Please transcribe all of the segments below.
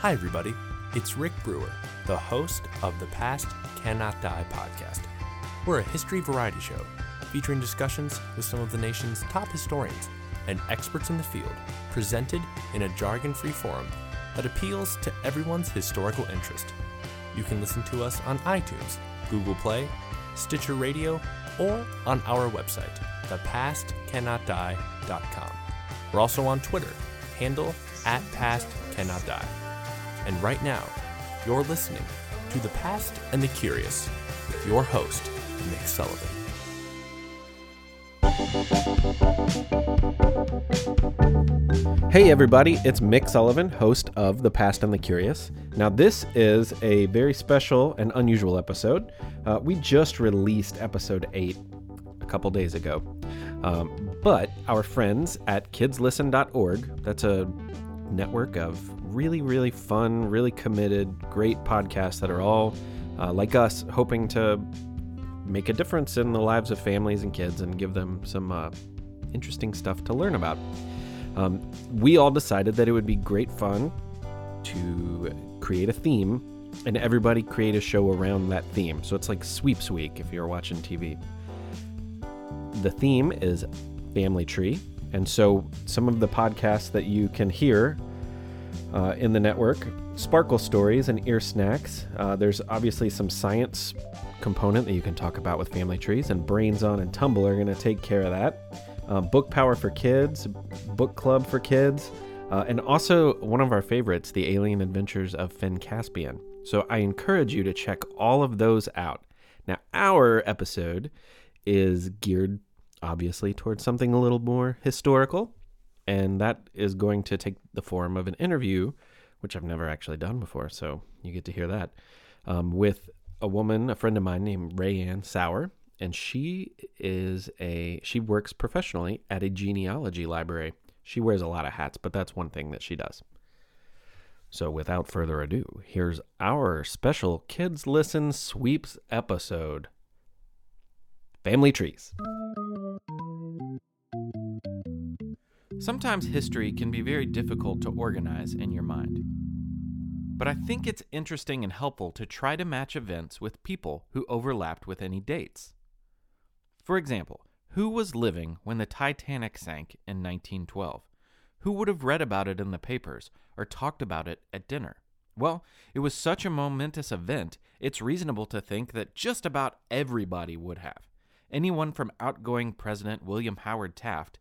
Hi, everybody. It's Rick Brewer, the host of the Past Cannot Die podcast. We're a history variety show featuring discussions with some of the nation's top historians and experts in the field, presented in a jargon free forum that appeals to everyone's historical interest. You can listen to us on iTunes, Google Play, Stitcher Radio, or on our website, thepastcannotdie.com. We're also on Twitter, handle at pastcannotdie. And right now, you're listening to The Past and the Curious with your host, Mick Sullivan. Hey, everybody, it's Mick Sullivan, host of The Past and the Curious. Now, this is a very special and unusual episode. Uh, we just released episode 8 a couple days ago. Um, but our friends at kidslisten.org, that's a network of really, really fun, really committed, great podcasts that are all, uh, like us, hoping to make a difference in the lives of families and kids and give them some uh, interesting stuff to learn about. Um, we all decided that it would be great fun to create a theme and everybody create a show around that theme. So it's like Sweeps Week if you're watching TV. The theme is Family Tree. And so some of the podcasts that you can hear uh, in the network Sparkle Stories and Ear Snacks. Uh, there's obviously some science component that you can talk about with family trees, and Brains On and Tumble are going to take care of that um, Book Power for Kids, Book Club for Kids, uh, and also one of our favorites, The Alien Adventures of Finn Caspian. So I encourage you to check all of those out. Now, our episode is geared obviously towards something a little more historical, and that is going to take the form of an interview, which I've never actually done before. So you get to hear that um, with a woman, a friend of mine named Rae Anne Sauer and she is a she works professionally at a genealogy library. She wears a lot of hats, but that's one thing that she does. So without further ado, here's our special Kids Listen Sweeps episode. Family trees. Sometimes history can be very difficult to organize in your mind. But I think it's interesting and helpful to try to match events with people who overlapped with any dates. For example, who was living when the Titanic sank in 1912? Who would have read about it in the papers or talked about it at dinner? Well, it was such a momentous event, it's reasonable to think that just about everybody would have. Anyone from outgoing President William Howard Taft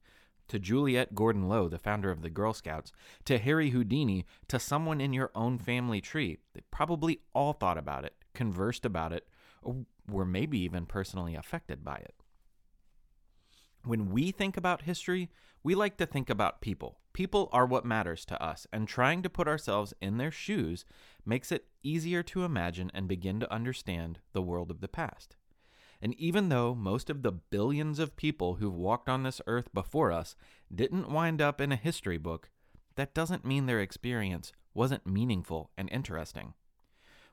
to Juliette Gordon Low, the founder of the Girl Scouts, to Harry Houdini, to someone in your own family tree. They probably all thought about it, conversed about it, or were maybe even personally affected by it. When we think about history, we like to think about people. People are what matters to us, and trying to put ourselves in their shoes makes it easier to imagine and begin to understand the world of the past. And even though most of the billions of people who've walked on this earth before us didn't wind up in a history book, that doesn't mean their experience wasn't meaningful and interesting.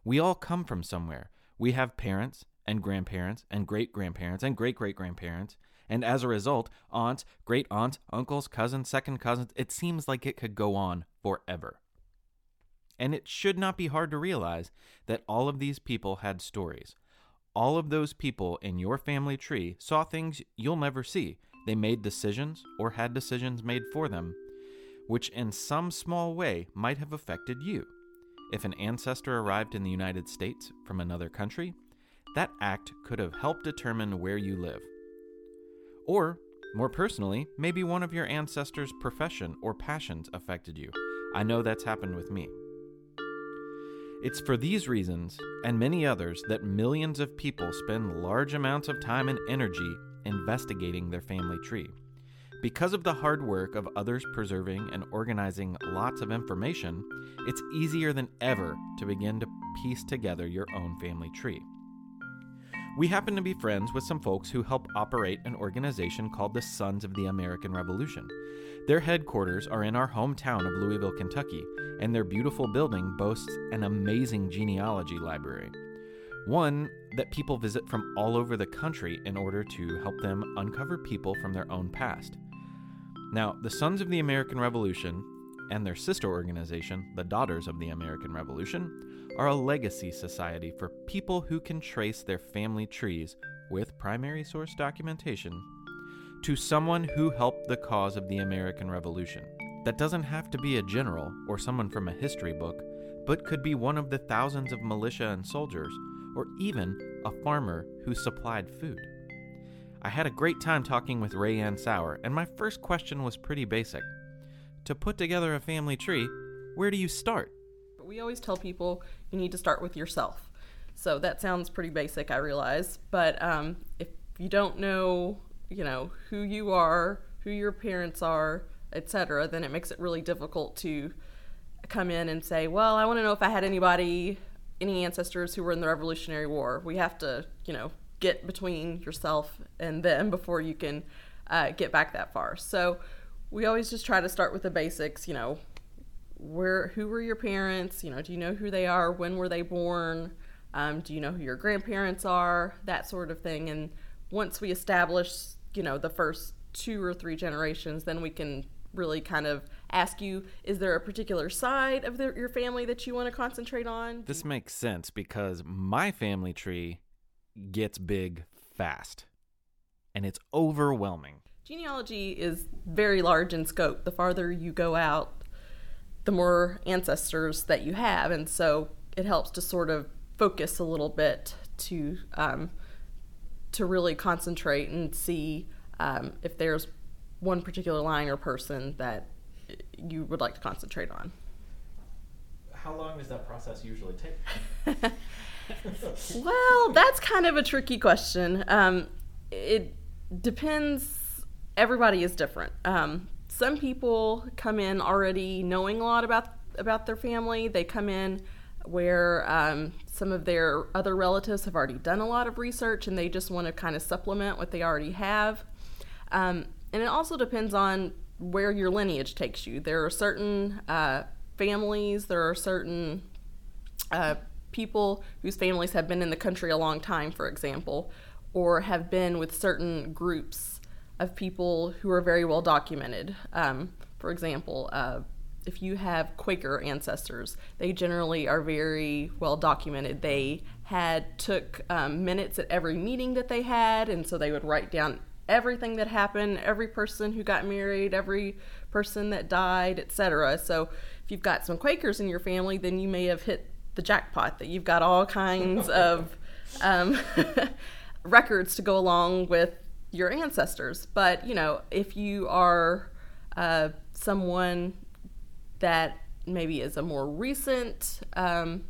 We all come from somewhere. We have parents and grandparents and great grandparents and great great grandparents and as a result, aunts, great aunts, uncles, cousins, second cousins, it seems like it could go on forever. And it should not be hard to realize that all of these people had stories. All of those people in your family tree saw things you'll never see. They made decisions or had decisions made for them, which in some small way might have affected you. If an ancestor arrived in the United States from another country, that act could have helped determine where you live. Or, more personally, maybe one of your ancestors' profession or passions affected you. I know that's happened with me. It's for these reasons, and many others, that millions of people spend large amounts of time and energy investigating their family tree. Because of the hard work of others preserving and organizing lots of information, it's easier than ever to begin to piece together your own family tree. We happen to be friends with some folks who help operate an organization called the Sons of the American Revolution. Their headquarters are in our hometown of Louisville, Kentucky, and their beautiful building boasts an amazing genealogy library. One that people visit from all over the country in order to help them uncover people from their own past. Now, the Sons of the American Revolution and their sister organization, the Daughters of the American Revolution, are a legacy society for people who can trace their family trees with primary source documentation to someone who helped the cause of the American Revolution. That doesn't have to be a general or someone from a history book, but could be one of the thousands of militia and soldiers, or even a farmer who supplied food. I had a great time talking with Rae Anne Sauer, and my first question was pretty basic. To put together a family tree, where do you start? We always tell people you need to start with yourself. So that sounds pretty basic, I realize. But um, if you don't know, you know, who you are, who your parents are, etc., then it makes it really difficult to come in and say, well, I want to know if I had anybody, any ancestors who were in the Revolutionary War. We have to, you know, get between yourself and them before you can uh, get back that far. So we always just try to start with the basics, you know, where who were your parents? You know, do you know who they are? When were they born? Um, do you know who your grandparents are? That sort of thing. And once we establish, you know, the first two or three generations, then we can really kind of ask you is there a particular side of the, your family that you want to concentrate on? This makes sense because my family tree gets big fast and it's overwhelming. Genealogy is very large in scope. The farther you go out, the more ancestors that you have. And so it helps to sort of focus a little bit to um, to really concentrate and see um, if there's one particular line or person that you would like to concentrate on. How long does that process usually take? well, that's kind of a tricky question. Um, it depends. Everybody is different. Um, some people come in already knowing a lot about about their family. They come in where um, some of their other relatives have already done a lot of research and they just want to kind of supplement what they already have. Um, and it also depends on where your lineage takes you. There are certain uh, families, there are certain uh, people whose families have been in the country a long time, for example, or have been with certain groups of people who are very well documented. Um, for example, uh, if you have Quaker ancestors, they generally are very well documented. They had took um, minutes at every meeting that they had, and so they would write down everything that happened, every person who got married, every person that died, etc. So if you've got some Quakers in your family, then you may have hit the jackpot that you've got all kinds of um, records to go along with your ancestors. But you know, if you are uh, someone that maybe is a more recent um,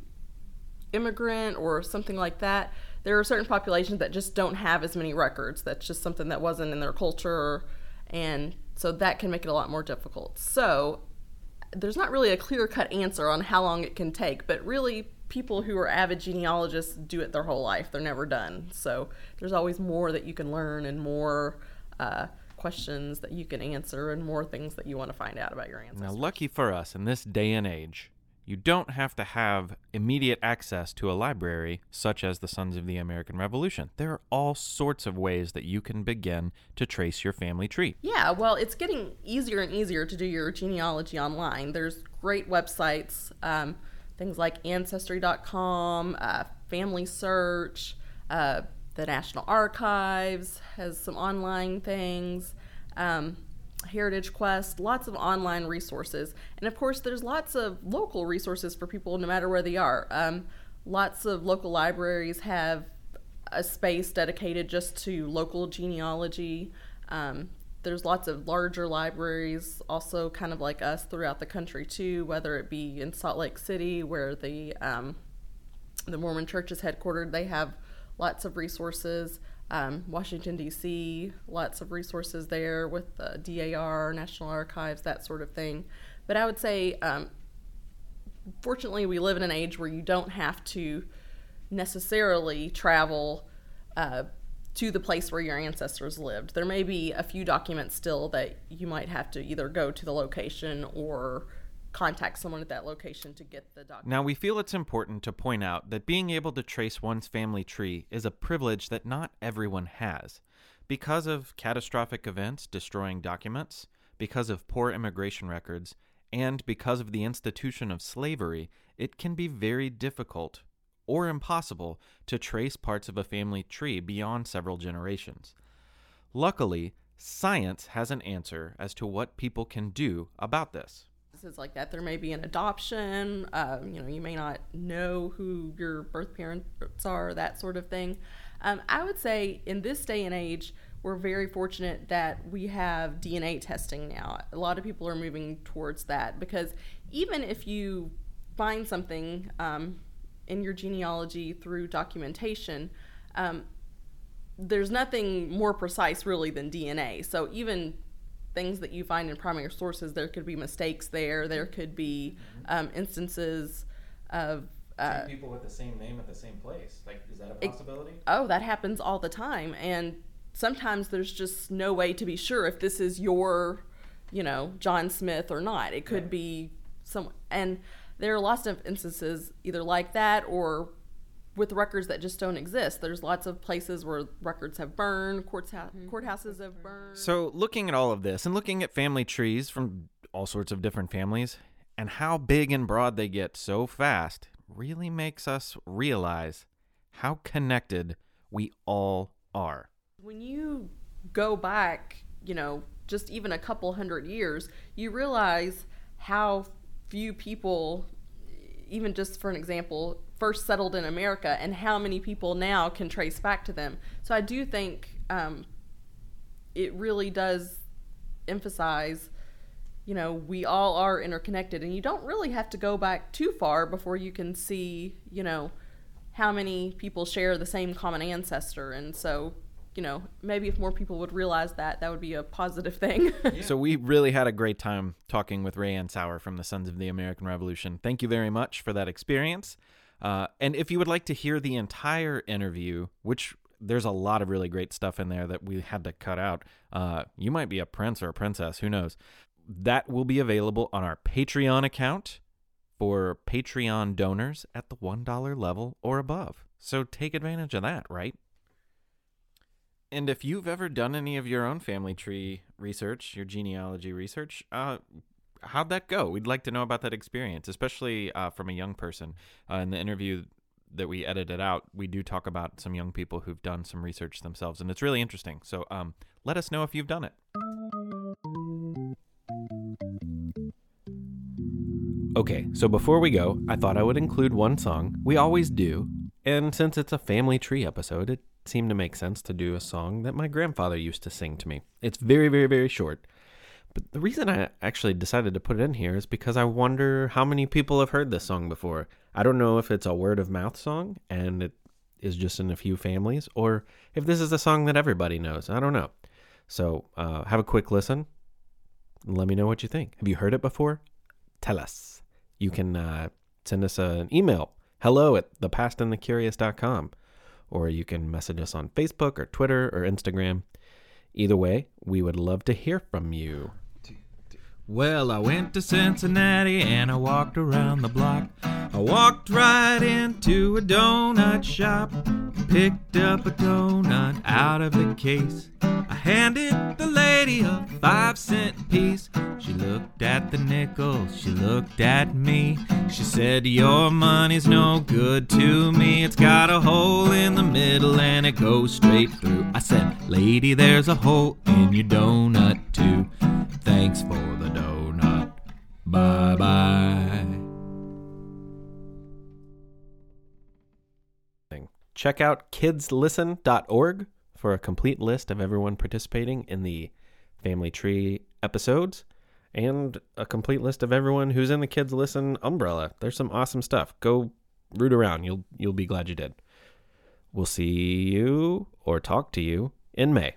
immigrant or something like that, there are certain populations that just don't have as many records. That's just something that wasn't in their culture, and so that can make it a lot more difficult. So there's not really a clear cut answer on how long it can take, but really, people who are avid genealogists do it their whole life. They're never done. So there's always more that you can learn and more uh, questions that you can answer and more things that you want to find out about your ancestors. Now, lucky for us in this day and age, you don't have to have immediate access to a library such as the Sons of the American Revolution. There are all sorts of ways that you can begin to trace your family tree. Yeah, well, it's getting easier and easier to do your genealogy online. There's great websites, um, things like Ancestry.com, uh, Family Search, uh, the National Archives has some online things. Um, Heritage Quest, lots of online resources. And of course, there's lots of local resources for people no matter where they are. Um, lots of local libraries have a space dedicated just to local genealogy. Um, there's lots of larger libraries, also kind of like us throughout the country too, whether it be in Salt Lake City, where the um, the Mormon Church is headquartered. They have lots of resources um, Washington, D.C., lots of resources there with the DAR, National Archives, that sort of thing. But I would say, um, fortunately, we live in an age where you don't have to necessarily travel uh, to the place where your ancestors lived. There may be a few documents still that you might have to either go to the location or contact someone at that location to get the document. Now, we feel it's important to point out that being able to trace one's family tree is a privilege that not everyone has. Because of catastrophic events destroying documents, because of poor immigration records, and because of the institution of slavery, it can be very difficult or impossible to trace parts of a family tree beyond several generations. Luckily, science has an answer as to what people can do about this. Is like that. There may be an adoption. Um, you know, you may not know who your birth parents are, that sort of thing. Um, I would say in this day and age, we're very fortunate that we have DNA testing now. A lot of people are moving towards that because even if you find something um, in your genealogy through documentation, um, there's nothing more precise really than DNA. So even things that you find in primary sources, there could be mistakes there. There could be um, instances of uh, people with the same name at the same place. Like, is that a It- possibility? oh, that happens all the time. And sometimes there's just no way to be sure if this is your, you know, John Smith or not. It could Right. be someone and there are lots of instances either like that or with records that just don't exist. There's lots of places where records have burned, courts ha- mm-hmm. courthouses have burned. So, looking at all of this and looking at family trees from all sorts of different families and how big and broad they get so fast really makes us realize how connected we all are. when you go back, you know, just even a couple hundred years, you realize how few people, even just for an example, first settled in America and how many people now can trace back to them. So I do think um, it really does emphasize you know, we all are interconnected, and you don't really have to go back too far before you can see, you know, how many people share the same common ancestor. And so, you know, maybe if more people would realize that, that would be a positive thing. So, we really had a great time talking with Rae Anne Sauer from the Sons of the American Revolution. Thank you very much for that experience. Uh, and if you would like to hear the entire interview, which there's a lot of really great stuff in there that we had to cut out, uh, you might be a prince or a princess, who knows? That will be available on our Patreon account for Patreon donors at the $1 level or above. So take advantage of that, right? And if you've ever done any of your own family tree research, your genealogy research, uh, how'd that go? We'd like to know about that experience, especially uh, from a young person. Uh, in the interview that we edited out, we do talk about some young people who've done some research themselves, and it's really interesting. So um, let us know if you've done it. Okay, so before we go, I thought I would include one song. We always do. And since it's a family tree episode, it seemed to make sense to do a song that my grandfather used to sing to me. It's very, very, very short. But the reason I actually decided to put it in here is because I wonder how many people have heard this song before. I don't know if it's a word of mouth song and it is just in a few families, or if this is a song that everybody knows. I don't know. So uh, have a quick listen. Let me know what you think. Have you heard it before? Tell us. You can uh, send us an email hello at thepastandthecurious.com or you can message us on Facebook or Twitter or Instagram. Either way, we would love to hear from you. Well, I went to Cincinnati and I walked around the block. I walked right into a donut shop, picked up a donut out of the case. I handed the lady a five cent piece. Looked at the nickel, she looked at me. She said, Your money's no good to me. It's got a hole in the middle and it goes straight through. I said, Lady, there's a hole in your donut too. Thanks for the donut. Bye bye. Check out kidslisten.org for a complete list of everyone participating in the Family Tree episodes and a complete list of everyone who's in the Kids Listen umbrella. There's some awesome stuff. Go root around. You'll you'll be glad you did. We'll see you or talk to you in May.